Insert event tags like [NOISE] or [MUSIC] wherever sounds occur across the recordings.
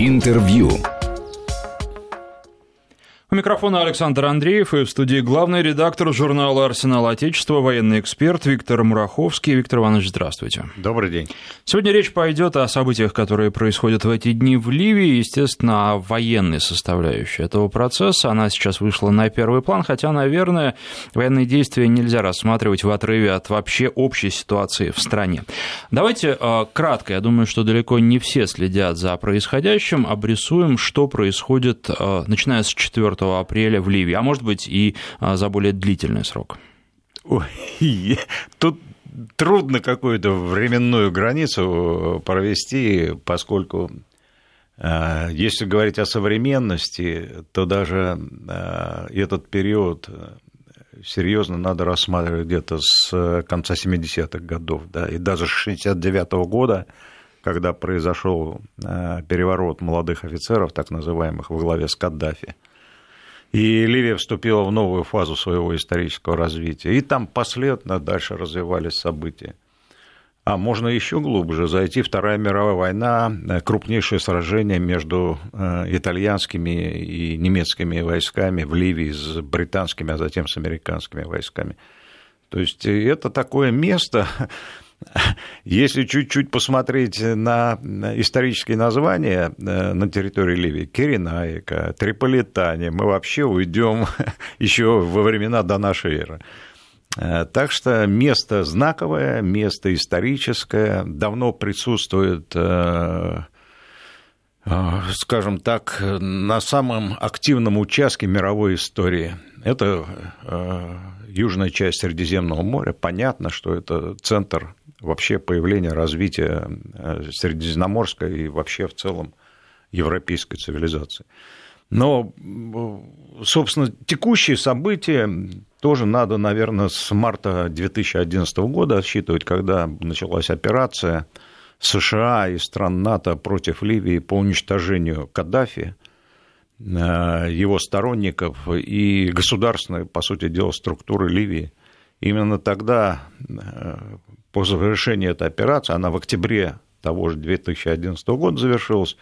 Интервью. У микрофона Александр Андреев и в студии главный редактор журнала «Арсенал Отечества», военный эксперт Виктор Мураховский. Виктор Иванович, здравствуйте. Добрый день. Сегодня речь пойдет о событиях, которые происходят в эти дни в Ливии, естественно, о военной составляющей этого процесса. Она сейчас вышла на первый план, хотя, наверное, военные действия нельзя рассматривать в отрыве от вообще общей ситуации в стране. Давайте э, кратко, я думаю, что далеко не все следят за происходящим, обрисуем, что происходит, э, начиная с 4 апреля в Ливии, а может быть и а, за более длительный срок? Ой, тут трудно какую-то временную границу провести, поскольку а, если говорить о современности, то даже а, этот период серьезно надо рассматривать где-то с конца 70-х годов, да, и даже с 69 -го года, когда произошел переворот молодых офицеров, так называемых, во главе с Каддафи. И Ливия вступила в новую фазу своего исторического развития. И там последовательно дальше развивались события. А можно еще глубже зайти. Вторая мировая война, крупнейшее сражение между э, итальянскими и немецкими войсками в Ливии с британскими, а затем с американскими войсками. То есть это такое место, [LAUGHS] если чуть-чуть посмотреть на исторические названия э, на территории Ливии, Киренаика, Триполитания, мы вообще уйдем [LAUGHS] еще во времена до нашей эры. Э, так что место знаковое, место историческое, давно присутствует, э, скажем так, на самом активном участке мировой истории. Это южная часть Средиземного моря. Понятно, что это центр вообще появления, развития э, средиземноморской и вообще в целом европейской цивилизации. Но, собственно, текущие события тоже надо, наверное, с марта 2011 года отсчитывать, когда началась операция США и стран НАТО против Ливии по уничтожению Каддафи, э, его сторонников и государственной, по сути дела, структуры Ливии. Именно тогда э, по завершении этой операции, она в октябре того же 2011 года завершилась,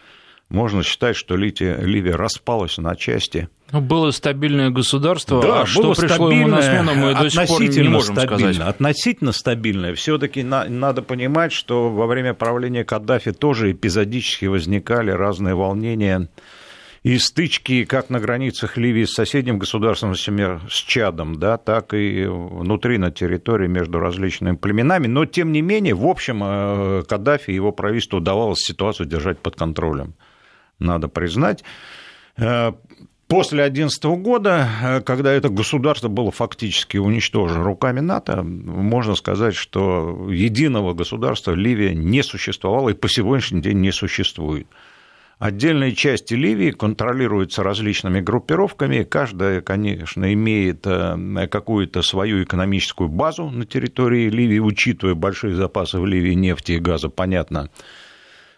можно считать, что Ливия распалась на части. Ну, было стабильное государство, да, а что пришло ему на смену, мы до сих пор не можем стабильно, сказать. Относительно стабильное. все таки на, надо понимать, что во время правления Каддафи тоже эпизодически возникали разные волнения и стычки как на границах Ливии с соседним государством, с Чадом, да, так и внутри на территории между различными племенами. Но, тем не менее, в общем, э, Каддафи и его правительству удавалось ситуацию держать под контролем, надо признать. Э, после 2011 года, э, когда это государство было фактически уничтожено руками НАТО, можно сказать, что единого государства Ливия не существовало и по сегодняшний день не существует. Отдельные части Ливии контролируются различными группировками. Каждая, конечно, имеет э, какую-то свою экономическую базу на территории Ливии, учитывая большие запасы в Ливии нефти и газа. Понятно,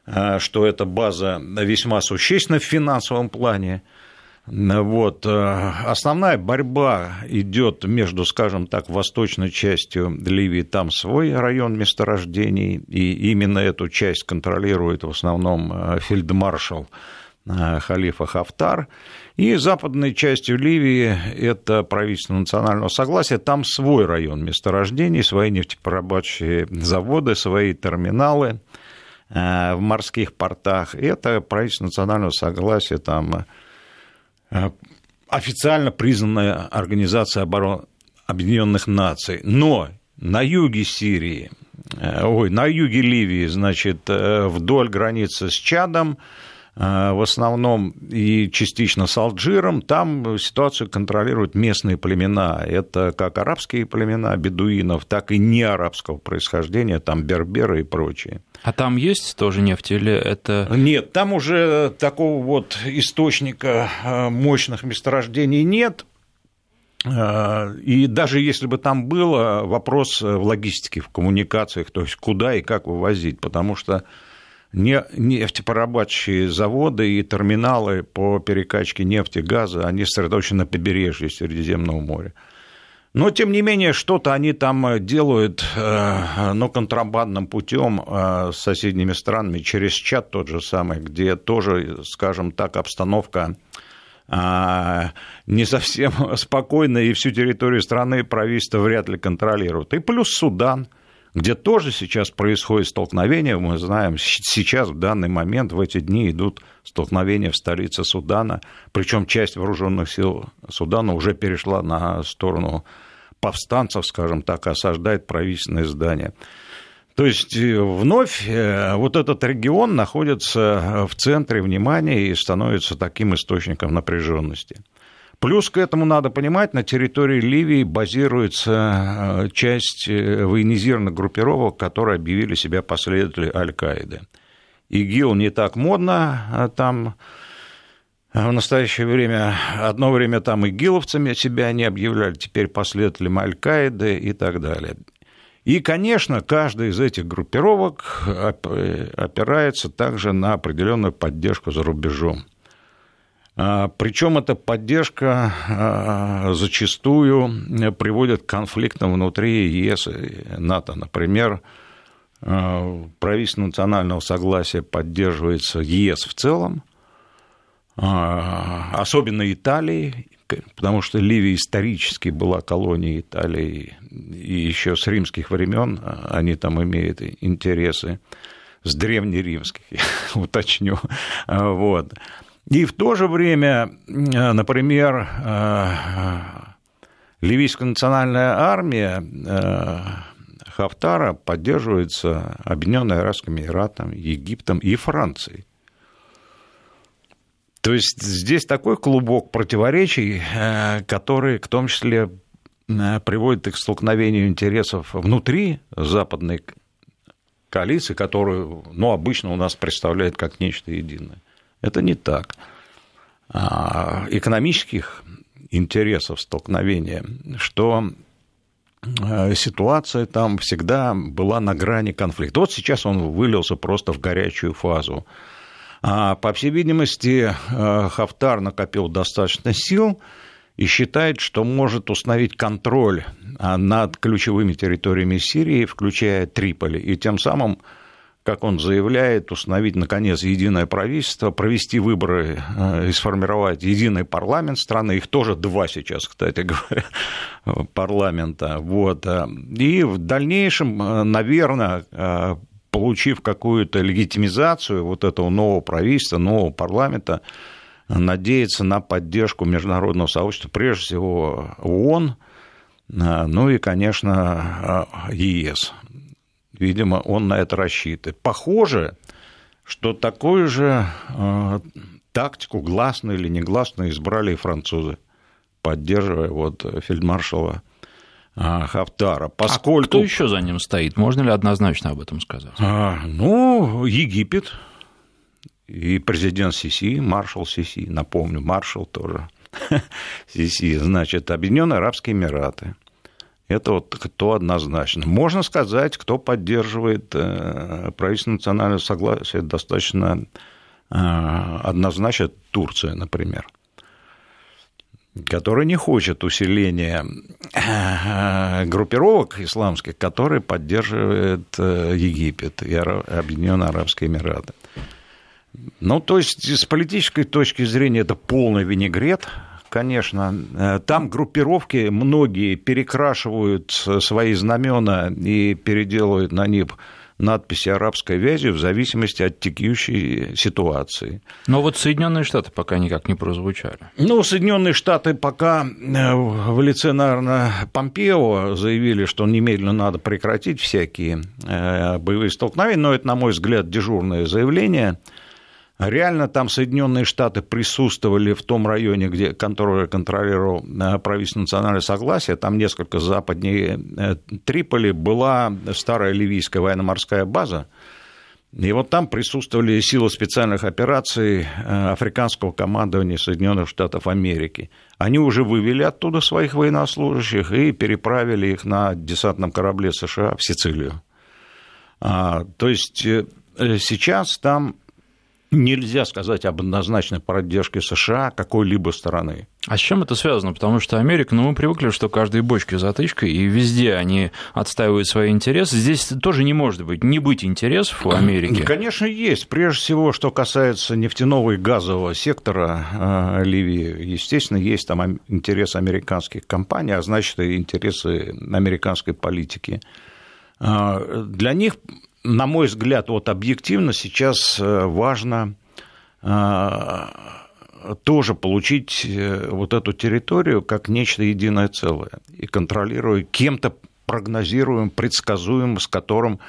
э, что эта база весьма существенна в финансовом плане. Вот. Э, основная борьба идет между, скажем так, восточной частью Ливии, там свой район месторождений, и именно эту часть контролирует в основном э, фельдмаршал э, Халифа Хафтар. И западной частью Ливии это правительство национального согласия, там свой район месторождений, свои нефтеперерабатывающие заводы, свои терминалы в морских портах. Это правительство национального согласия там официально признанная Организация обороны Объединенных Наций. Но на юге Сирии, э, ой, на юге Ливии, значит, э, вдоль границы с Чадом, Э, в основном и частично с Алжиром, там ситуацию контролируют местные племена. Это как арабские племена бедуинов, так и не арабского происхождения, там берберы и прочие. А там есть тоже нефть или это... Нет, там уже такого вот источника э, мощных месторождений нет. Э, и даже если бы там было, вопрос в логистике, в коммуникациях, то есть куда и как вывозить, потому что нефтеперерабатывающие заводы и терминалы по перекачке нефти, газа, они сосредоточены на побережье Средиземного моря. Но, тем не менее, что-то они там делают, э, но контрабандным путем э, с соседними странами, через чат тот же самый, где тоже, скажем так, обстановка э, не совсем [LAUGHS] спокойная, и всю территорию страны правительство вряд ли контролирует. И плюс Судан – где тоже сейчас происходит столкновение, мы знаем, сейчас в данный момент, в эти дни идут столкновения в столице Судана, причем часть вооруженных сил Судана уже перешла на сторону повстанцев, скажем так, осаждает правительственные здания. То есть э, вновь э, вот этот регион находится в центре внимания и становится таким источником напряженности. Плюс к этому надо понимать, на территории Ливии базируется э, часть э, военизированных группировок, которые объявили себя последователи Аль-Каиды. ИГИЛ не так модно а там в настоящее время, одно время там игиловцами себя не объявляли, теперь последователями Аль-Каиды и так далее. И, конечно, каждая из этих группировок опирается также на определенную поддержку за рубежом. А, Причем эта поддержка а, зачастую приводит к конфликтам внутри ЕС и НАТО. Например, а, правительство национального согласия поддерживается ЕС в целом, особенно Италией, потому что Ливия исторически была колонией Италии, и еще с римских времен они там имеют интересы, с древнеримских, [LAUGHS] уточню. Вот. И в то же время, э, например, э, Ливийская национальная армия э, Хафтара поддерживается Объединенными Арабскими Эмиратами, Египтом и Францией. То есть здесь такой клубок противоречий, который в том числе приводит к столкновению интересов внутри западной коалиции, которую ну, обычно у нас представляет как нечто единое. Это не так. А, экономических интересов столкновения, что э, ситуация там всегда была на грани конфликта. Вот сейчас он вылился просто в горячую фазу. А, по всей видимости, Хафтар накопил достаточно сил и считает, что может установить контроль а, над ключевыми территориями Сирии, включая Триполи, и тем самым как он заявляет, установить, наконец, единое правительство, провести выборы э, и сформировать единый парламент страны. Их тоже два сейчас, кстати говоря, [LAUGHS] парламента. Вот. И в дальнейшем, э, наверное, э, получив какую-то легитимизацию вот этого нового правительства, нового парламента, надеяться на поддержку международного сообщества, прежде всего ООН, ну и, конечно, ЕС. Видимо, он на это рассчитывает. Похоже, что такую же э, тактику, гласно или негласно, избрали и французы, поддерживая вот фельдмаршала э, Хафтара. Поскольку... А кто еще за ним стоит? Можно ли однозначно об этом сказать? А, ну, Египет и президент Сиси, маршал Сиси, напомню, маршал тоже [LAUGHS] Сиси, значит, Объединенные Арабские Эмираты – это вот кто однозначно. Можно сказать, кто поддерживает э, правительство национального согласия достаточно э, однозначно Турция, например которая не хочет усиления э, группировок исламских, которые поддерживает Египет и Объединенные Арабские Эмираты. Ну, то есть, с политической точки зрения, это полный винегрет – Конечно. Э, там группировки многие перекрашивают свои знамена и переделывают на них надписи арабской вязью в зависимости от текущей ситуации. Но вот Соединенные Штаты пока никак не прозвучали. Ну, Соединенные Штаты пока э, в лице, наверное, Помпео заявили, что немедленно надо прекратить всякие э, боевые столкновения, но это, на мой взгляд, дежурное заявление – Реально там Соединенные Штаты присутствовали в том районе, где, который контролировал э, правительство национального согласия, там несколько западнее э, Триполи была старая ливийская военно-морская база, и вот там присутствовали силы специальных операций э, африканского командования Соединенных Штатов Америки. Они уже вывели оттуда своих военнослужащих и переправили их на десантном корабле США в Сицилию. А, то есть сейчас там нельзя сказать об однозначной поддержке США какой-либо стороны. А с чем это связано? Потому что Америка, ну, мы привыкли, что каждой бочке затычка, и везде они отстаивают свои интересы. Здесь тоже не может быть, не быть интересов у Америки. Конечно, есть. Прежде всего, что касается нефтяного и газового сектора э, Ливии, естественно, есть там интересы американских компаний, а значит, и интересы американской политики. Э, для них на мой взгляд, вот объективно сейчас э, важно э, тоже получить э, вот эту территорию как нечто единое целое и контролируя кем-то прогнозируем, предсказуем, с которым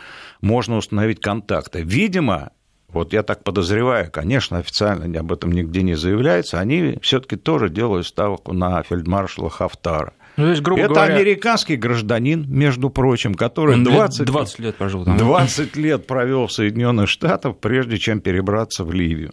можно установить контакты. Видимо, вот я так подозреваю, конечно, официально об этом нигде не заявляется, они все-таки тоже делают ставку на фельдмаршала Хафтара. Ну, есть, грубо Это говоря... американский гражданин, между прочим, который Он 20, 20 лет прожил там. 20 лет провел в Соединенных Штатах, прежде чем перебраться в Ливию.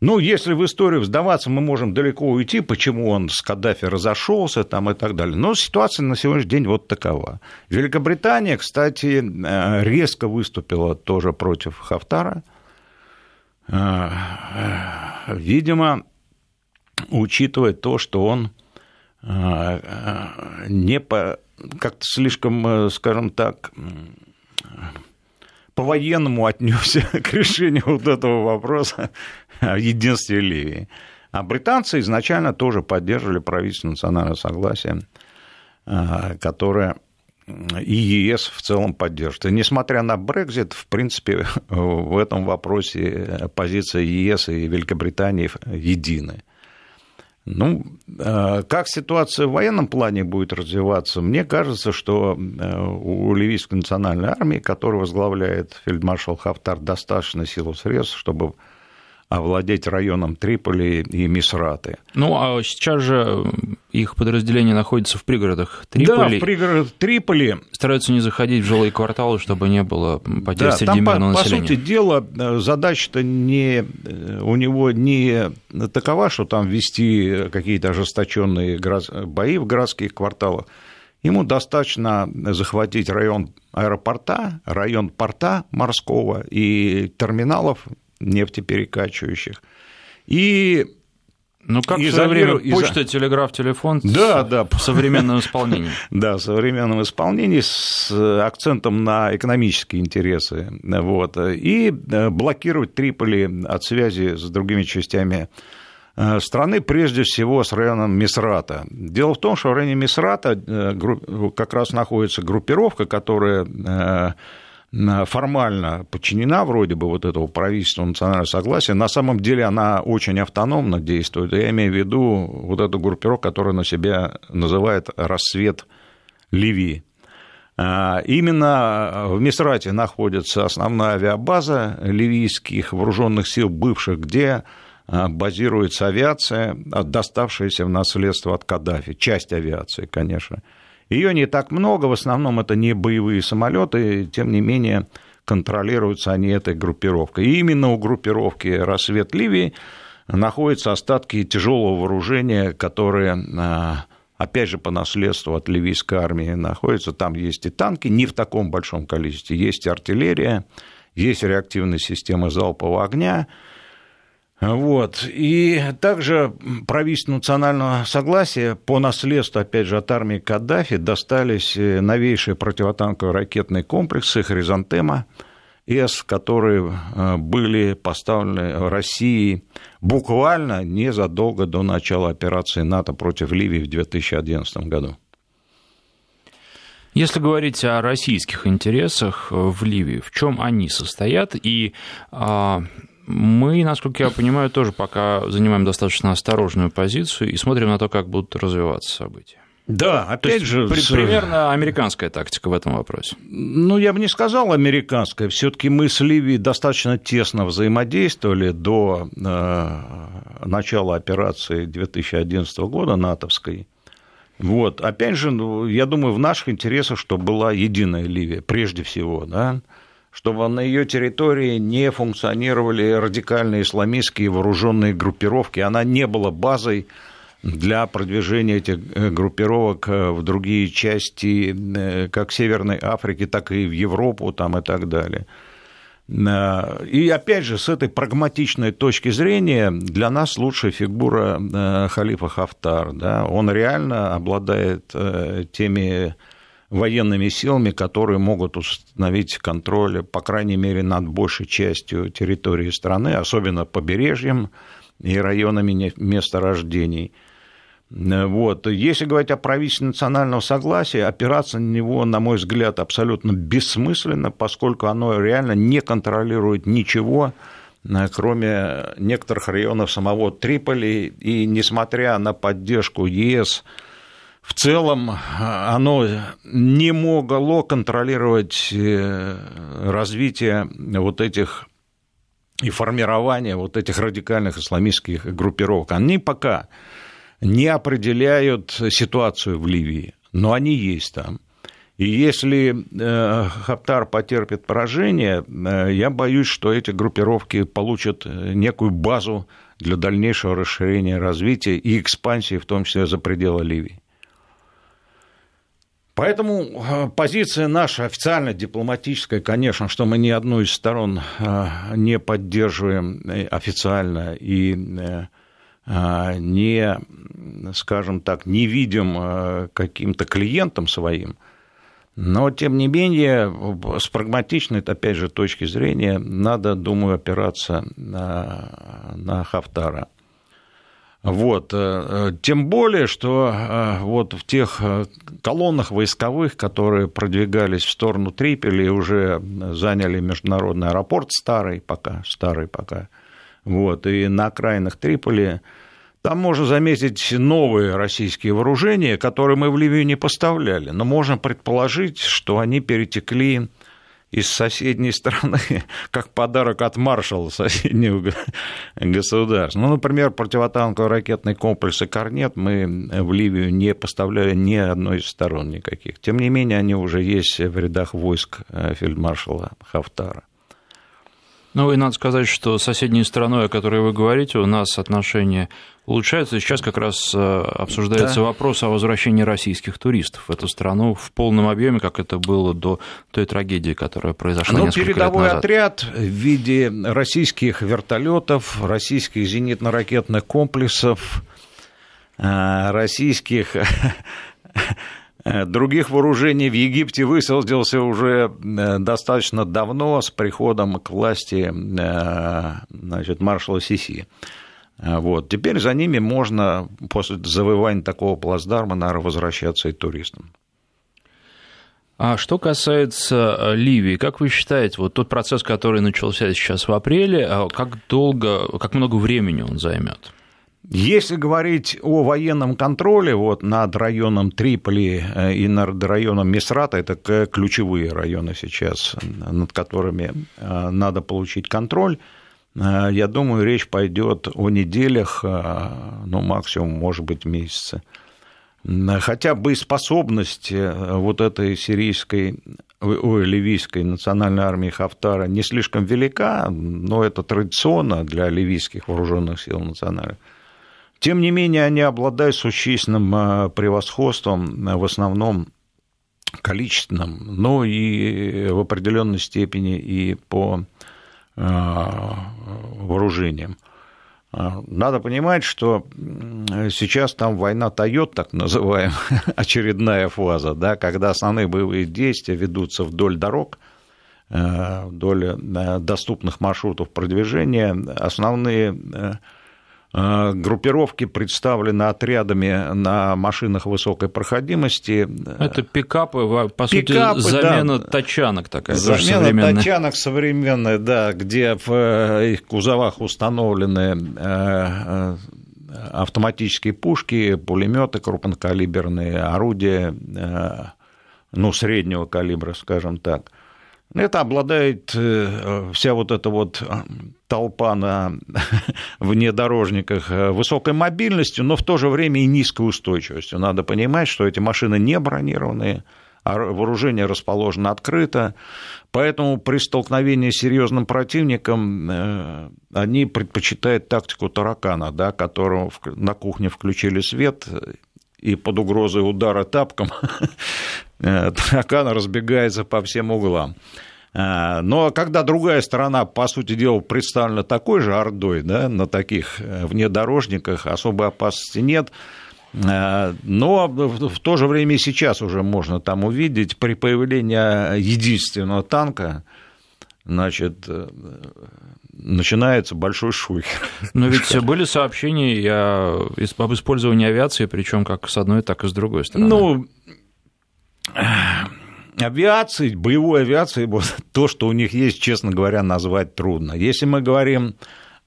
Ну, если в историю вздаваться, мы можем далеко уйти, почему он с Каддафи разошелся там и так далее. Но ситуация на сегодняшний день вот такова. Великобритания, кстати, э, резко выступила тоже против Хафтара. Э, э, видимо, учитывая то, что он не по, как-то слишком, э, скажем так, по-военному отнесся [LAUGHS] к решению вот этого вопроса о единстве Ливии. А британцы изначально тоже поддерживали правительство национального согласия, а, которое и ЕС в целом поддержит. И несмотря на Брекзит, в принципе, [LAUGHS] в этом вопросе позиция ЕС и Великобритании едины. Ну, э, как ситуация в военном плане будет развиваться, мне кажется, что э, у ливийской национальной армии, которую возглавляет фельдмаршал Хафтар, достаточно сил и средств, чтобы овладеть районом Триполи и Мисраты. Ну, а сейчас же их подразделение находится в пригородах Триполи. Да, в пригородах Триполи. Стараются не заходить в жилые кварталы, чтобы не было потерь да, среди мирного по, населения. По сути дела, э, задача-то не, э, у него не такова, что там вести какие-то ожесточенные бои в городских кварталах. Ему достаточно захватить район аэропорта, район порта морского и терминалов нефтеперекачивающих. И ну, как в свое время почта, телеграф, телефон да, да. в современном исполнении. [LAUGHS] Да, в современном исполнении с акцентом на экономические интересы. Вот. И э, блокировать Триполи от связи с другими частями э, страны, прежде всего с районом Мисрата. Дело в том, что в районе Мисрата э, как раз находится группировка, которая формально подчинена вроде бы вот этого правительства национального согласия, на самом деле она очень автономно действует. Я имею в виду вот эту группировку, которая на себя называет «Рассвет Ливии». А, именно в Мисрате находится основная авиабаза ливийских вооруженных сил бывших, где а, базируется авиация, доставшаяся в наследство от Каддафи, часть авиации, конечно. Ее не так много, в основном это не боевые самолеты, тем не менее контролируются они этой группировкой. И именно у группировки «Рассвет Ливии» находятся остатки тяжелого вооружения, которые а, опять же, по наследству от ливийской армии находятся. Там есть и танки, не в таком большом количестве, есть артиллерия, есть реактивные системы залпового огня, вот. И также правительству национального согласия по наследству, опять же, от армии Каддафи достались э, новейшие противотанковые ракетные комплексы «Хризантема», С, которые э, были поставлены России буквально незадолго до начала операции НАТО против Ливии в 2011 году. Если говорить о российских интересах в Ливии, в чем они состоят и а, мы, насколько я понимаю, тоже пока занимаем достаточно осторожную позицию и смотрим на то, как будут развиваться события. Да, опять же... При, примерно американская тактика в этом вопросе. Ну, я бы не сказал американская. все таки мы с Ливией достаточно тесно взаимодействовали до э, начала операции 2011 года натовской. Вот. Опять же, ну, я думаю, в наших интересах, чтобы была единая Ливия, прежде всего, да, чтобы на ее территории не функционировали радикальные исламистские вооруженные группировки, она не была базой для продвижения этих э, группировок э, в другие части, э, как Северной Африки, так и в Европу там, и так далее. И опять же, с этой прагматичной точки зрения, для нас лучшая фигура Халифа Хафтар. Да? Он реально обладает теми военными силами, которые могут установить контроль, по крайней мере, над большей частью территории страны, особенно побережьем и районами месторождений. Вот. Если говорить о правительстве национального согласия, опираться на него, на мой взгляд, абсолютно бессмысленно, поскольку оно реально не контролирует ничего, кроме некоторых районов самого Триполи, и несмотря на поддержку ЕС, в целом оно не могло контролировать э, развитие вот этих и формирование вот этих радикальных исламистских группировок. Они пока не определяют ситуацию в Ливии, но они есть там. И если э, Хаптар потерпит поражение, э, я боюсь, что эти группировки получат некую базу для дальнейшего расширения развития и экспансии, в том числе за пределы Ливии. Поэтому э, позиция наша официально дипломатическая, конечно, что мы ни одну из сторон э, не поддерживаем э, официально и не, скажем так, не видим каким-то клиентом своим, но, тем не менее, с прагматичной, опять же, точки зрения, надо, думаю, опираться на, на Хафтара. Вот. Э, э, тем более, что э, вот в тех колоннах войсковых, которые продвигались в сторону Трипели, уже заняли международный аэропорт старый пока, старый пока, вот, и на окраинах Триполи там можно заметить новые российские вооружения, которые мы в Ливию не поставляли, но можно предположить, что они перетекли из соседней страны, [LAUGHS] как подарок от маршала соседнего государства. Ну, например, противотанковые ракетные комплексы «Корнет» мы в Ливию не поставляли ни одной из сторон никаких. Тем не менее, они уже есть в рядах войск э, фельдмаршала Хафтара. Ну и надо сказать, что соседней страной, о которой вы говорите, у нас отношения улучшаются. Сейчас как раз э, обсуждается да. вопрос о возвращении российских туристов в эту страну в полном объеме, как это было до той трагедии, которая произошла несколько передовой лет назад. отряд в виде российских вертолетов, российских зенитно-ракетных комплексов, э, российских [LAUGHS] других вооружений в Египте высадился уже э, достаточно давно с приходом к власти э, значит, маршала Сиси. Вот. Теперь за ними можно после завоевания такого плацдарма, наверное, возвращаться и туристам. А что касается Ливии, как вы считаете, вот тот процесс, который начался сейчас в апреле, как долго, как много времени он займет? Если говорить о военном контроле вот, над районом Триполи э, и над районом Мисрата, это ключевые районы сейчас, над которыми э, надо получить контроль, э, я думаю, речь пойдет о неделях, ну, максимум, может быть, месяце. Хотя боеспособность вот этой сирийской, ой, ливийской национальной армии Хафтара не слишком велика, но это традиционно для ливийских вооруженных сил национальных. Тем не менее, они обладают существенным э, превосходством, э, в основном количественным, но и в определенной степени и по э, вооружениям. Надо понимать, что сейчас там война Тойот, так называемая, [LAUGHS] очередная фаза, да, когда основные боевые действия ведутся вдоль дорог, вдоль доступных маршрутов продвижения. Основные Э, группировки представлены отрядами на машинах высокой проходимости. Это пикапы, по пикапы, сути, замена да. тачанок такая. Замена тачанок современная, да, где в э, их кузовах установлены э, автоматические пушки, пулеметы крупнокалиберные, орудия, ну, среднего калибра, скажем так – это обладает э, вся вот эта вот э, толпа на [LAUGHS] внедорожниках э, высокой мобильностью, но в то же время и низкой устойчивостью. Надо понимать, что эти машины не бронированные, а вооружение расположено открыто, поэтому при столкновении с серьезным противником они предпочитают тактику таракана, да, которого на кухне включили свет, и под угрозой удара тапком [LAUGHS] таракан разбегается по всем углам. А, но когда другая сторона, по сути дела, представлена такой же ордой, да, на таких э, внедорожниках, особой опасности нет. Но в то же время и сейчас уже можно там увидеть, при появлении единственного танка, значит, э, начинается большой шухер. Но ведь были сообщения об использовании авиации, причем как с одной, так и с другой стороны. Ну, авиации, боевой авиации, вот, [LAUGHS] то, что у них есть, честно говоря, назвать трудно. Если мы говорим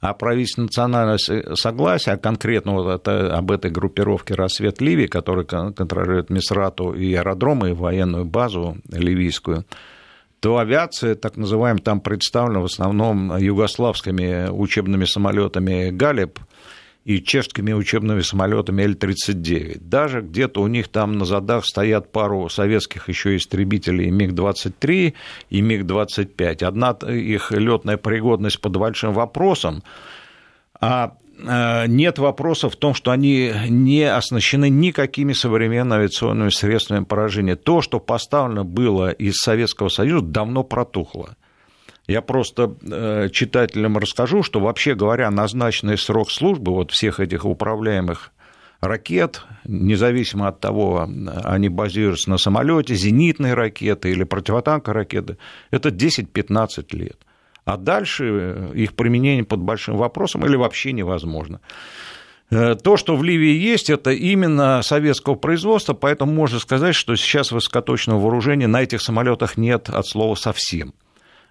о правительственном национальном согласии, а конкретно вот это, об этой группировке «Рассвет Ливии», которая контролирует Мисрату и аэродромы, и военную базу ливийскую, то авиация, так называемая, там представлена в основном югославскими учебными самолетами «Галеб», и чешскими учебными самолетами Л-39. Даже где-то у них там на задах стоят пару советских еще истребителей МиГ-23 и МиГ-25. Одна их летная пригодность под большим вопросом, а э, нет вопроса в том, что они не оснащены никакими современными авиационными средствами поражения. То, что поставлено было из Советского Союза, давно протухло. Я просто э, читателям расскажу, что вообще говоря, назначенный срок службы вот всех этих управляемых ракет, независимо от того, они базируются на самолете, зенитные ракеты или противотанковые ракеты, это 10-15 лет. А дальше их применение под большим вопросом или вообще невозможно. Э, то, что в Ливии есть, это именно советского производства, поэтому можно сказать, что сейчас высокоточного вооружения на этих самолетах нет от слова совсем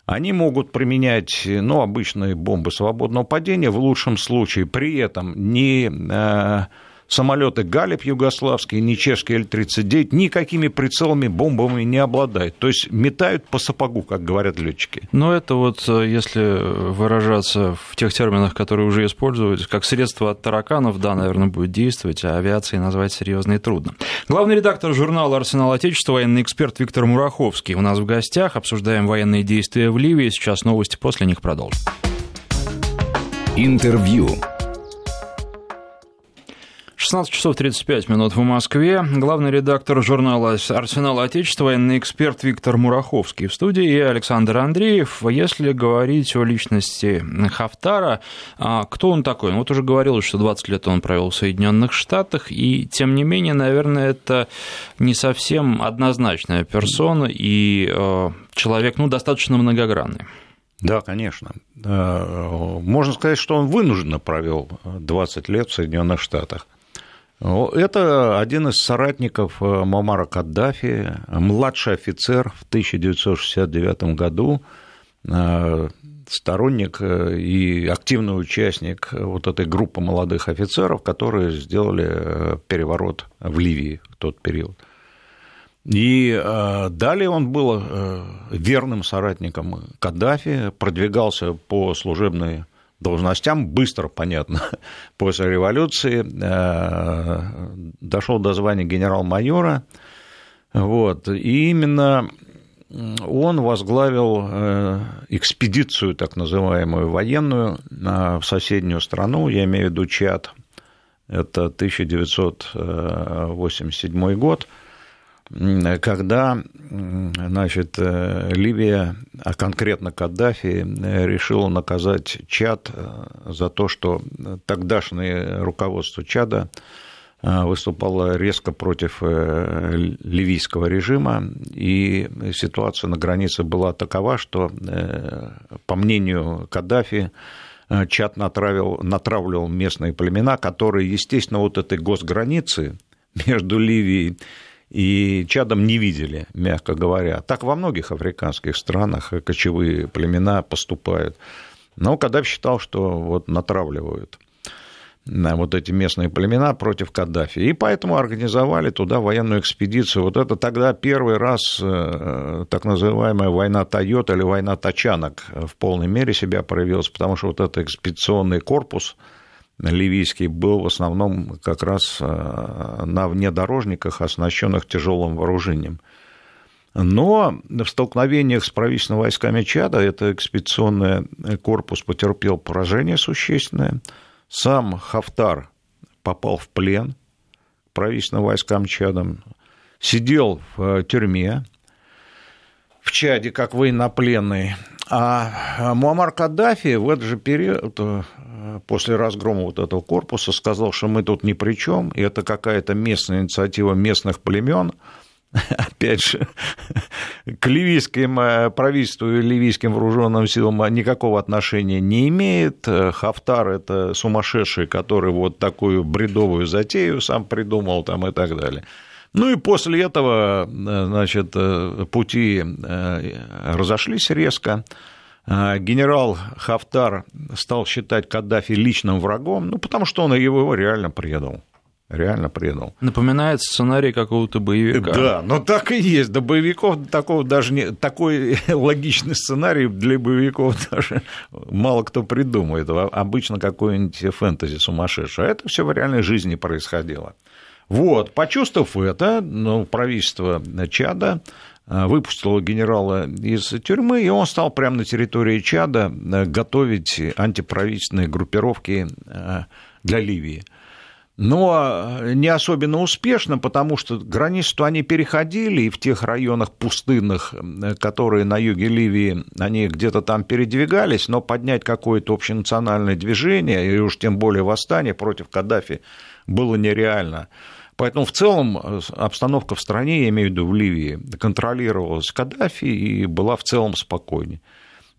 они могут применять ну, обычные бомбы свободного падения, в лучшем случае. При этом не э, самолеты Галеб югославские, ни чешские Л-39 никакими прицелами бомбами не обладают. То есть метают по сапогу, как говорят летчики. Но это вот, э, если выражаться в тех терминах, которые уже используют, как средство от тараканов, да, наверное, будет действовать, а авиацией назвать серьезно и трудно. Главный редактор журнала «Арсенал Отечества», военный эксперт Виктор Мураховский у нас в гостях. Обсуждаем военные действия в Ливии. Сейчас новости, после них продолжим. Интервью. 16 часов 35 минут в Москве. Главный редактор журнала «Арсенал Отечества», военный эксперт Виктор Мураховский в студии и Александр Андреев. Если говорить о личности Хафтара, а, кто он такой? Ну, вот уже говорил, что 20 лет он провел в Соединенных Штатах, и тем не менее, наверное, это не совсем однозначная персона и э, человек, ну, достаточно многогранный. Да, конечно. Можно сказать, что он вынужденно провел 20 лет в Соединенных Штатах. Это один из соратников э, Мамара Каддафи, младший офицер в 1969 году, э, сторонник э, и активный участник вот этой группы молодых офицеров, которые сделали переворот в Ливии в тот период. И далее он был верным соратником Каддафи, продвигался по служебной должностям, быстро, понятно, [LAUGHS] после революции, э, дошел до звания генерал-майора, вот, и именно он возглавил э, экспедицию, так называемую, военную в соседнюю страну, я имею в виду Чад, это 1987 год, когда значит, э, Ливия, а конкретно Каддафи, э, решила наказать Чад э, за то, что тогдашнее руководство Чада выступало резко против ливийского режима, и ситуация на границе была такова, что, по мнению Каддафи, Чад натравил, натравливал местные племена, которые, естественно, вот этой госграницы между Ливией и чадом не видели, мягко говоря. Так во многих африканских странах кочевые племена поступают. Но Каддафи считал, что вот натравливают на вот эти местные племена против Каддафи. И поэтому организовали туда военную экспедицию. Вот это тогда первый раз э, так называемая война Тойот или война тачанок в полной мере себя проявилась, потому что вот этот экспедиционный корпус – ливийский был в основном как раз э, на внедорожниках, оснащенных тяжелым вооружением. Но в столкновениях с правительственными войсками Чада этот экспедиционный корпус потерпел поражение существенное. Сам Хафтар попал в плен правительственным войскам Чада, сидел в тюрьме, в Чаде как военнопленный. А Муаммар Каддафи в этот же период, после разгрома вот этого корпуса, сказал, что мы тут ни при чем, и это какая-то местная инициатива местных племен [LAUGHS] – опять же, [LAUGHS] к ливийским э, правительству и ливийским вооруженным силам никакого отношения не имеет. Хафтар – это сумасшедший, который вот такую бредовую затею сам придумал там и так далее. Ну и после этого, э, значит, э, пути разошлись резко. Генерал Хафтар стал считать Каддафи личным врагом, ну, потому что он его реально предал реально предал. Напоминает сценарий какого-то боевика. Да, но так и есть. До боевиков такого даже не... Такой [LAUGHS] логичный сценарий для боевиков даже мало кто придумает. Обычно какой-нибудь фэнтези сумасшедший. А это все в реальной жизни происходило. Вот, почувствовав это, ну, правительство Чада э, выпустило генерала из тюрьмы, и он стал прямо на территории Чада э, готовить антиправительственные группировки э, для Ливии но не особенно успешно, потому что границу они переходили, и в тех районах пустынных, которые на юге Ливии, они где-то там передвигались, но поднять какое-то общенациональное движение, и уж тем более восстание против Каддафи, было нереально. Поэтому в целом обстановка в стране, я имею в виду в Ливии, контролировалась Каддафи и была в целом спокойнее.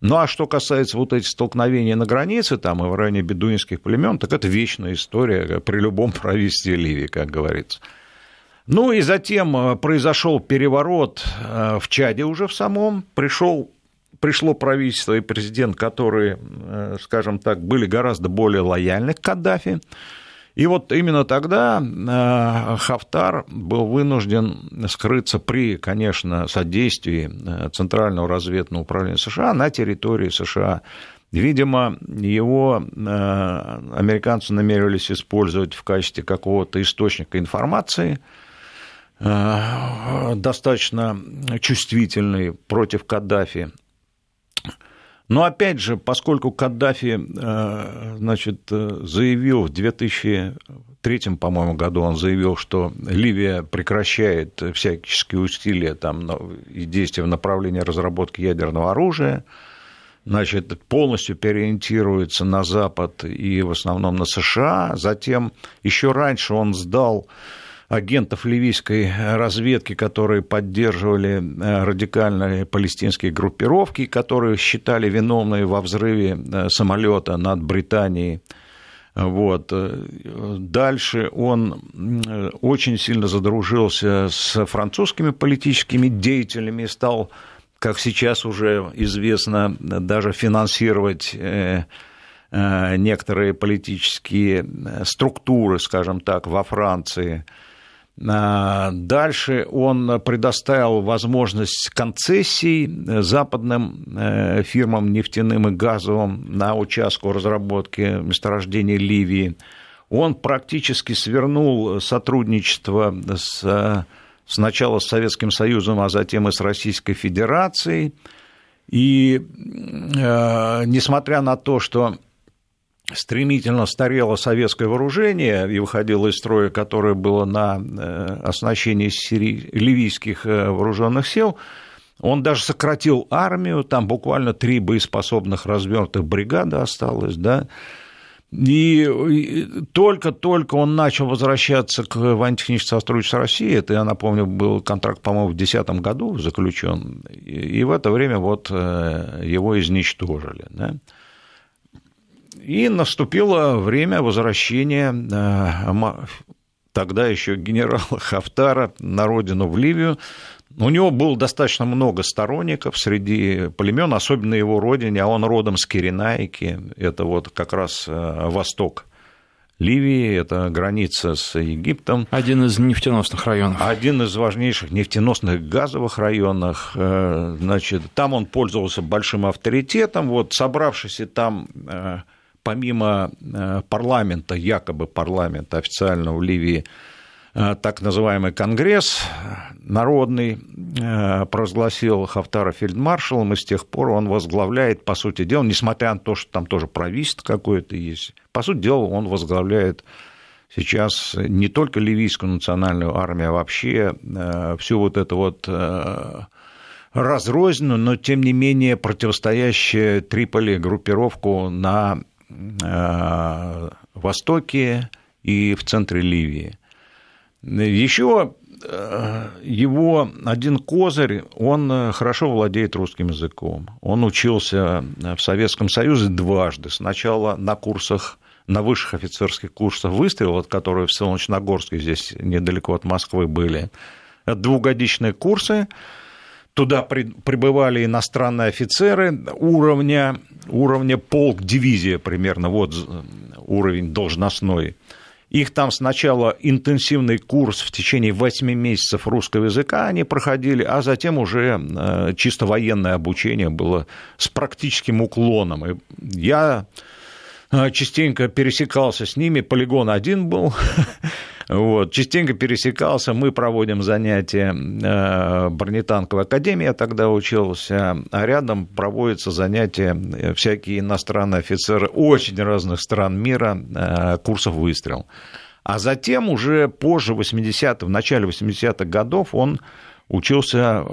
Ну а что касается вот этих столкновений на границе, там и в районе бедуинских племен, так это вечная история при любом [LAUGHS] правительстве Ливии, как говорится. Ну и затем э, произошел переворот э, в Чаде уже в самом, пришел пришло правительство и президент, которые, э, скажем так, были гораздо более лояльны к Каддафи. И вот именно тогда э, Хафтар был вынужден скрыться при, конечно, содействии э, Центрального разведного управления США на территории США. Видимо, его э, американцы намеревались использовать в качестве какого-то источника информации, достаточно чувствительный против Каддафи. Но опять же, поскольку Каддафи э, значит, заявил в 2003, по-моему, году, он заявил, что Ливия прекращает всяческие усилия там, и действия в направлении разработки ядерного оружия, значит, полностью переориентируется на Запад и в основном на США. Затем еще раньше он сдал агентов ливийской разведки, которые поддерживали э, радикальные палестинские группировки, которые считали виновные во взрыве э, самолета над Британией. Вот. Дальше он очень сильно задружился с французскими политическими деятелями и стал, как сейчас уже известно, даже финансировать э, некоторые политические структуры, скажем так, во Франции – дальше он предоставил возможность концессий западным э, фирмам нефтяным и газовым на участку разработки месторождений Ливии. Он практически свернул сотрудничество с, сначала с Советским Союзом, а затем и с Российской Федерацией. И э, несмотря на то, что стремительно старело советское вооружение и выходило из строя, которое было на э, оснащении сири... ливийских э, вооруженных сил, он даже сократил армию, там буквально три боеспособных развернутых бригады осталось, да, и только-только он начал возвращаться к военно-техническому сотрудничеству с Россией, это, я напомню, был контракт, по-моему, в 2010 году заключен, и в это время вот э, его изничтожили. Да? И наступило время возвращения э, тогда еще генерала Хафтара на родину в Ливию. У него было достаточно много сторонников среди племен, особенно его родине, а он родом с Киренайки, это вот как раз э, восток Ливии, это граница с Египтом. Один из нефтеносных районов. Один из важнейших нефтеносных газовых районов. Э, значит, там он пользовался большим авторитетом. Вот собравшись там помимо э, парламента, якобы парламента официального в Ливии, э, так называемый Конгресс народный э, провозгласил Хафтара фельдмаршалом, и с тех пор он возглавляет, по сути дела, несмотря на то, что там тоже правительство какое-то есть, по сути дела, он возглавляет сейчас не только ливийскую национальную армию, а вообще всю вот эту вот разрозненную, но тем не менее противостоящую Триполи группировку на востоке и в центре Ливии. Еще э, его один козырь, он хорошо владеет русским языком. Он учился в Советском Союзе дважды. Сначала на курсах на высших офицерских курсах выстрелов, которые в Солнечногорске, здесь недалеко от Москвы были, это двухгодичные курсы, Туда прибывали иностранные офицеры уровня, уровня полк, дивизия примерно, вот уровень должностной. Их там сначала интенсивный курс в течение 8 месяцев русского языка они проходили, а затем уже э, чисто военное обучение было с практическим уклоном. И я э, частенько пересекался с ними, полигон один был, [LAUGHS] Вот, частенько пересекался, мы проводим занятия э, бронетанковой академии, я тогда учился, а рядом проводятся занятия э, всякие иностранные офицеры очень разных стран мира, э, курсов выстрел. А затем уже позже, 80 в начале 80-х годов, он учился,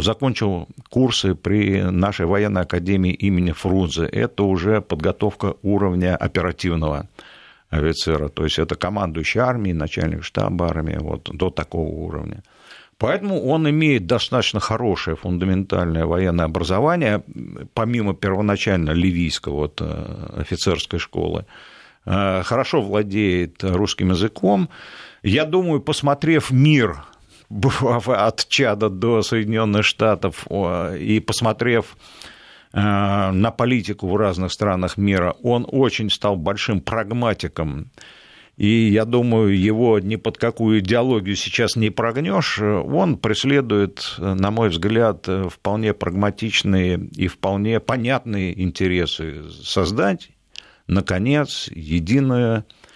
закончил курсы при нашей военной академии имени Фрунзе. Это уже подготовка уровня оперативного офицера. То есть это командующий армией, начальник штаба армии, вот до такого уровня. Поэтому он имеет достаточно хорошее фундаментальное военное образование, помимо первоначально ливийского вот, э, офицерской школы. Э, хорошо владеет русским языком. Я думаю, посмотрев мир [LAUGHS] от Чада до Соединенных Штатов и посмотрев на политику в разных странах мира, он очень стал большим прагматиком. И я думаю, его ни под какую идеологию сейчас не прогнешь. Он преследует, на мой взгляд, вполне прагматичные и вполне понятные интересы. Создать, наконец, единое Э,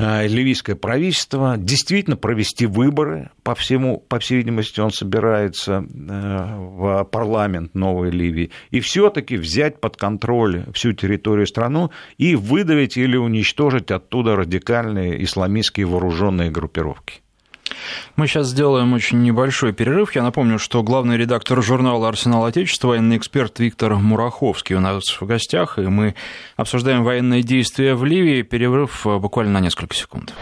ливийское правительство действительно провести выборы, по всему, по всей видимости, он собирается э, в парламент Новой Ливии, и все-таки взять под контроль всю территорию страны и выдавить или уничтожить оттуда радикальные исламистские вооруженные группировки. Мы сейчас сделаем очень небольшой перерыв. Я напомню, что главный редактор журнала «Арсенал Отечества», военный эксперт Виктор Мураховский у нас в гостях, и мы обсуждаем военные действия в Ливии. Перерыв э, буквально на несколько секунд.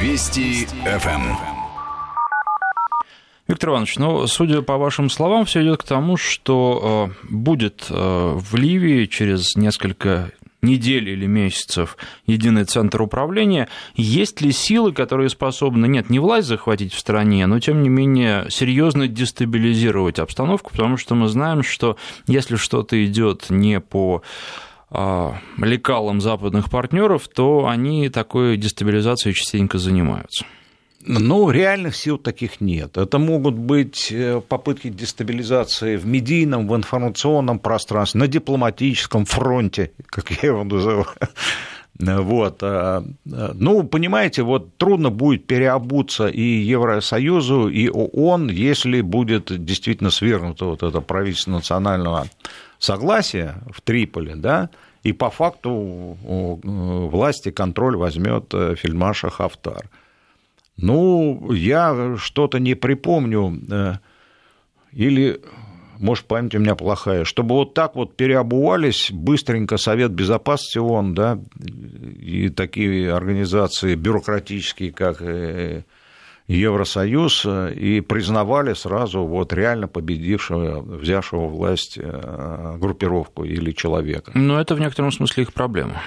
Вести ФМ. Виктор Иванович, ну, судя по вашим словам, все идет к тому, что э, будет э, в Ливии через несколько недель или месяцев единый центр управления, есть ли силы, которые способны, нет, не власть захватить в стране, но тем не менее серьезно дестабилизировать обстановку, потому что мы знаем, что если что-то идет не по а, лекалам западных партнеров, то они такой дестабилизацией частенько занимаются. Ну, реальных сил таких нет. Это могут быть э, попытки дестабилизации в медийном, в информационном пространстве, на дипломатическом фронте, как я его называю. [LAUGHS] Вот. А, а, ну, понимаете, вот трудно будет переобуться и Евросоюзу, и ООН, если будет действительно свергнуто вот это правительство национального согласия в Триполи, да, и по факту власти контроль возьмет э, фельдмаршал Хафтар. Ну, я что-то не припомню, э, или, может, память у меня плохая, чтобы вот так вот переобувались быстренько Совет Безопасности ООН, да, и такие организации бюрократические, как э, Евросоюз, э, и признавали сразу вот реально победившего, взявшего власть группировку или человека. Но это в некотором смысле их проблема.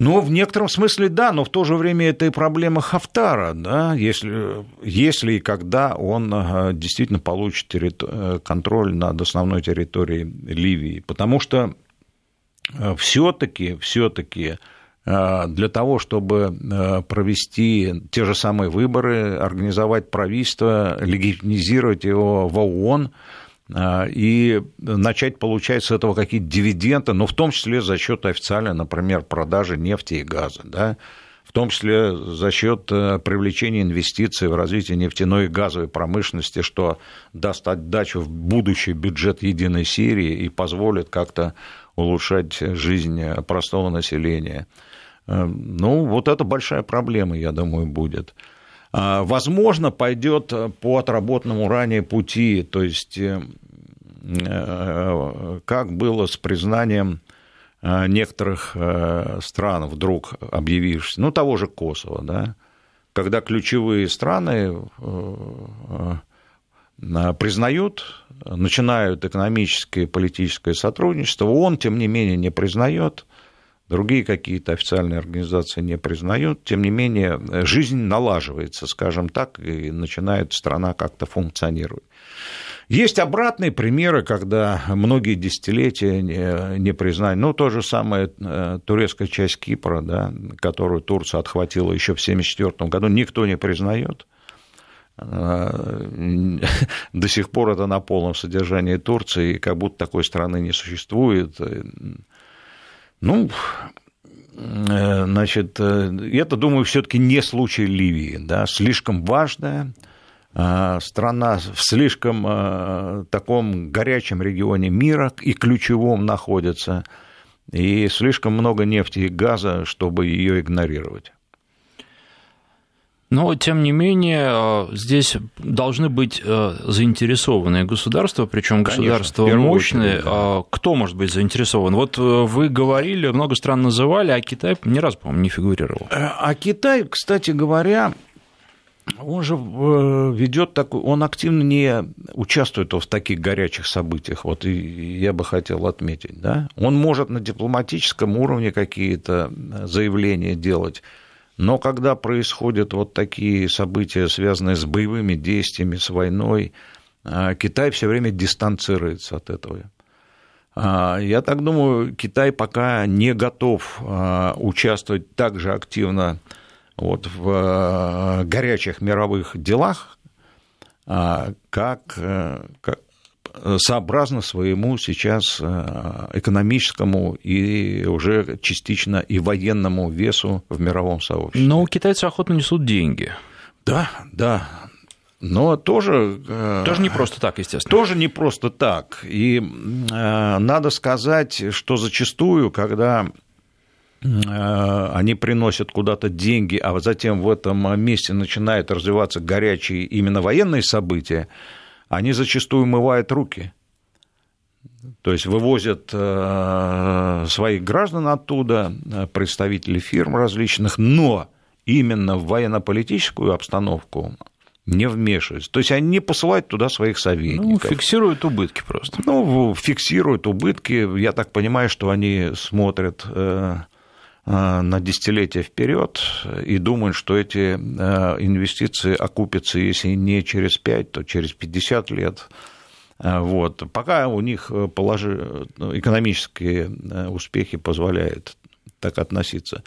Ну, в некотором смысле да, но в то же время это и проблема Хафтара, да, если, если и когда он э, действительно получит. Э, контроль над основной территорией Ливии. Потому что э, все-таки, все-таки для того, чтобы провести те же самые выборы, организовать правительство, легитимизировать его в ООН, и начать получать с этого какие-то дивиденды, но в том числе за счет официально, например, продажи нефти и газа, да, в том числе за счет э, привлечения инвестиций в развитие нефтяной и газовой промышленности, что даст отдачу в будущий бюджет Единой Сирии и позволит как-то улучшать жизнь простого населения. Э, ну, вот это большая проблема, я думаю, будет. Возможно, пойдет по отработанному ранее пути, то есть как было с признанием некоторых стран, вдруг объявившись, ну, того же Косово, да, когда ключевые страны признают, начинают экономическое и политическое сотрудничество. ООН, тем не менее, не признает, другие какие-то официальные организации не признают. Тем не менее, жизнь налаживается, скажем так, и начинает страна как-то функционировать. Есть обратные примеры, когда многие десятилетия не, не признали. Ну, то же самое э, турецкая часть Кипра, да, которую Турция отхватила еще в 1974 году, никто не признает. Э, [LAUGHS] до сих пор это на полном содержании Турции, как будто такой страны не существует. Ну, э, значит, э, это, думаю, все-таки не случай Ливии, да, слишком важная страна в слишком таком горячем регионе мира и ключевом находится, и слишком много нефти и газа, чтобы ее игнорировать. Но, тем не менее, э, здесь должны быть э, заинтересованные государства, причем государства мощные. Очередь, да. А кто может быть заинтересован? Вот э, вы говорили, много стран называли, а Китай ни разу, по-моему, не фигурировал. А Китай, кстати говоря, он же ведет такой, он активно не участвует в таких горячих событиях, вот и я бы хотел отметить, да. Он может на дипломатическом уровне какие-то заявления делать, но когда происходят вот такие события, связанные с боевыми действиями, с войной, а, Китай все время дистанцируется от этого. А, я так думаю, Китай пока не готов а, участвовать так же активно вот в горячих мировых делах, как, как, сообразно своему сейчас э, экономическому и уже частично и военному весу в мировом сообществе. Но китайцы охотно несут деньги. Да, да. Но тоже... Э, тоже не просто так, естественно. Тоже не просто так. И э, надо сказать, что зачастую, когда они приносят куда-то деньги, а затем в этом месте начинают развиваться горячие именно военные события, они зачастую умывают руки. То есть вывозят э, своих граждан оттуда, э, представителей фирм различных, но именно в военно-политическую обстановку не вмешиваются. То есть они не посылают туда своих советников. Ну, фиксируют убытки просто. Ну, фиксируют убытки. Я так понимаю, что они смотрят Э, на десятилетия вперед и думают, что эти э, инвестиции окупятся, если не через 5, то через 50 лет. Э, вот. Пока у них положи... экономические успехи позволяют так относиться.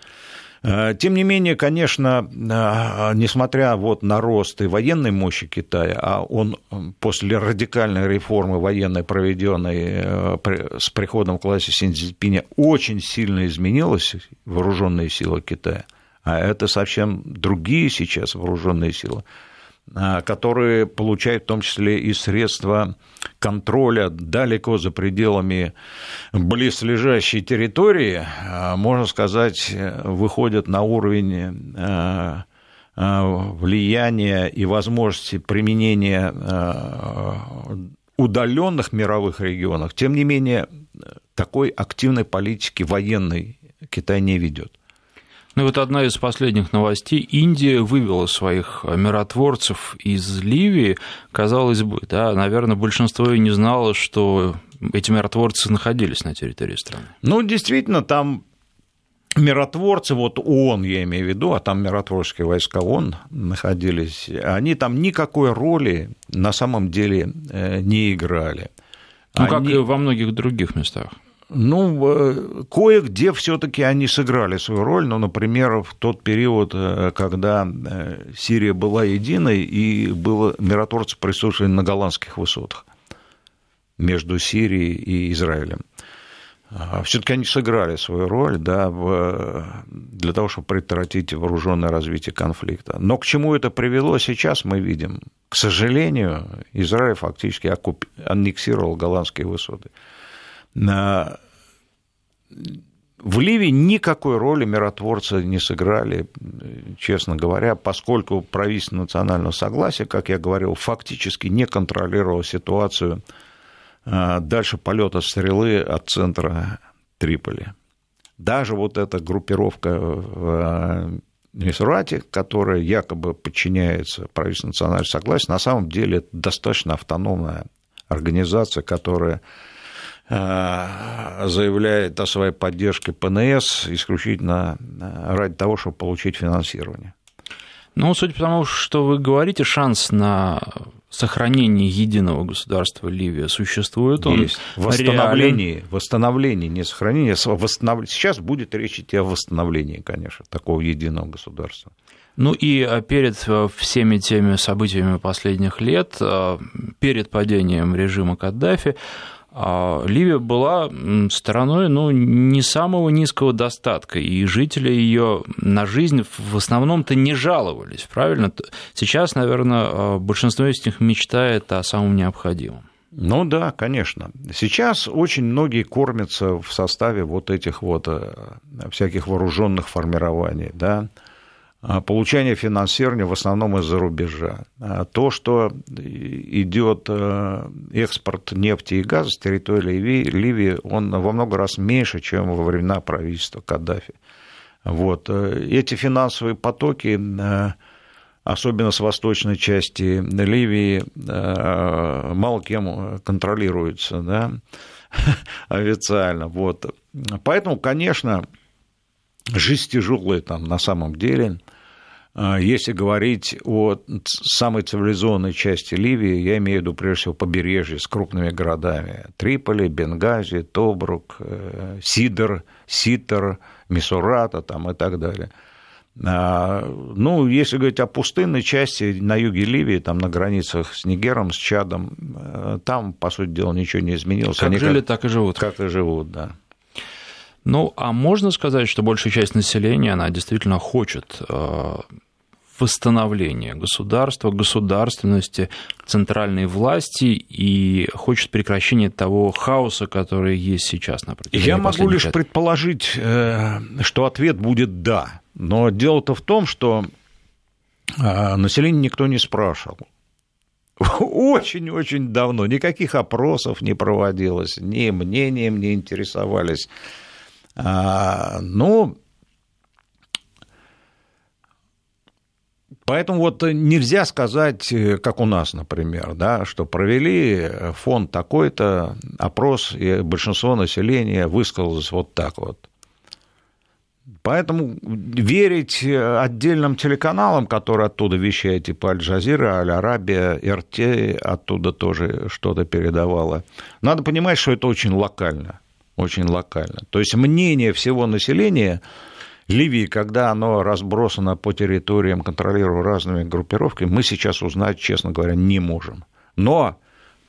Э, тем не менее, конечно, э, несмотря вот на рост и военной мощи Китая, а он после радикальной реформы военной, проведенной э, с приходом к власти Синьцзипиня, очень сильно изменилась вооруженные силы Китая, а это совсем другие сейчас вооруженные силы. А, которые получают в том числе и средства контроля далеко за пределами близлежащей территории, а, можно сказать, выходят на уровень а, влияния и возможности применения удаленных мировых регионах, тем не менее, такой активной политики военной Китай не ведет. Ну вот одна из последних новостей. Индия вывела своих миротворцев из Ливии. Казалось бы, да, наверное, большинство и не знало, что эти миротворцы находились на территории страны. Ну, действительно, там миротворцы, вот ООН я имею в виду, а там миротворческие войска ООН находились, они там никакой роли на самом деле э, не играли. Ну, они... как и во многих других местах. Ну, э, кое-где все-таки они сыграли свою роль, ну, например, в тот период, э, когда э, Сирия была единой, и было, миротворцы присутствовали на голландских высотах между Сирией и Израилем. А, все-таки они сыграли свою роль да, для того, чтобы предотвратить вооруженное развитие конфликта. Но к чему это привело сейчас, мы видим. К сожалению, Израиль фактически аннексировал голландские высоты. В Ливии никакой роли миротворцы не сыграли, честно говоря, поскольку правительство национального согласия, как я говорил, фактически не контролировало ситуацию а, дальше полета стрелы от центра Триполи. Даже вот эта группировка в Мисурате, которая якобы подчиняется правительству национального согласия, на самом деле это достаточно автономная организация, которая заявляет о своей поддержке ПНС исключительно э, ради того, чтобы получить финансирование. Ну, судя по тому, что вы говорите, шанс на сохранение единого государства Ливия существует. Он Есть. Восстановление, реален. восстановление, не сохранение, восстанов... сейчас будет речь идти о восстановлении, конечно, такого единого государства. Ну и э, перед всеми теми событиями последних лет, перед падением режима Каддафи, Ливия была стороной ну, не самого низкого достатка, и жители ее на жизнь в основном-то не жаловались, правильно? Сейчас, наверное, а, большинство из них мечтает о самом необходимом. Ну да, конечно. Сейчас очень многие кормятся в составе вот этих вот э, всяких вооруженных формирований, да, а, получение финансирования в основном из-за рубежа. А то, что идет э, экспорт нефти и газа с территории Ливии, он во много раз меньше, чем во времена правительства Каддафи. Вот. Э, эти финансовые потоки, э, особенно с восточной части Ливии, мало кем контролируются да, [LAUGHS] официально. Вот. Поэтому, конечно, жизнь тяжелая там на самом деле. А, если говорить о самой цивилизованной части Ливии, я имею в виду прежде всего побережье с крупными городами. Триполи, Бенгази, Тобрук, э, Сидор, Ситер, Мисурата там, и так далее. А, ну, если говорить о пустынной части на юге Ливии, там на границах с Нигером, с Чадом, э, там, по сути дела, ничего не изменилось. Как Они жили, как, так и живут. Как и живут, да. Ну, а можно сказать, что большая часть населения, она действительно хочет э, восстановления государства, государственности, центральной власти и хочет прекращения того хаоса, который есть сейчас на протяжении Я могу лишь лет. предположить, э, что ответ будет «да». Но дело-то в том, что э, население никто не спрашивал. [LAUGHS] Очень-очень давно. Никаких опросов не проводилось, ни мнением не интересовались. А, ну, Поэтому вот нельзя сказать, э, как у нас, например, да, что провели фонд такой-то, опрос, и большинство населения высказалось вот так вот. Поэтому верить отдельным телеканалам, которые оттуда вещают, типа Аль-Джазира, Аль-Арабия, РТ оттуда тоже что-то передавала, надо понимать, что это очень локально очень локально. То есть мнение всего населения Ливии, когда оно разбросано по территориям, контролируемым разными группировками, мы сейчас узнать, честно говоря, не можем. Но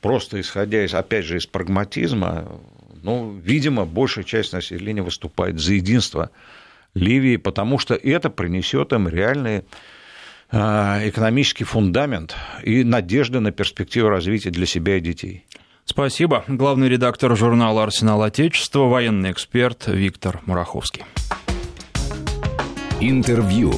просто исходя, из, опять же, из прагматизма, ну, видимо, большая часть населения выступает за единство Ливии, потому что это принесет им реальный а, экономический фундамент и надежды на перспективу развития для себя и детей. Спасибо. Главный редактор журнала «Арсенал Отечества», военный эксперт Виктор Мураховский. Интервью.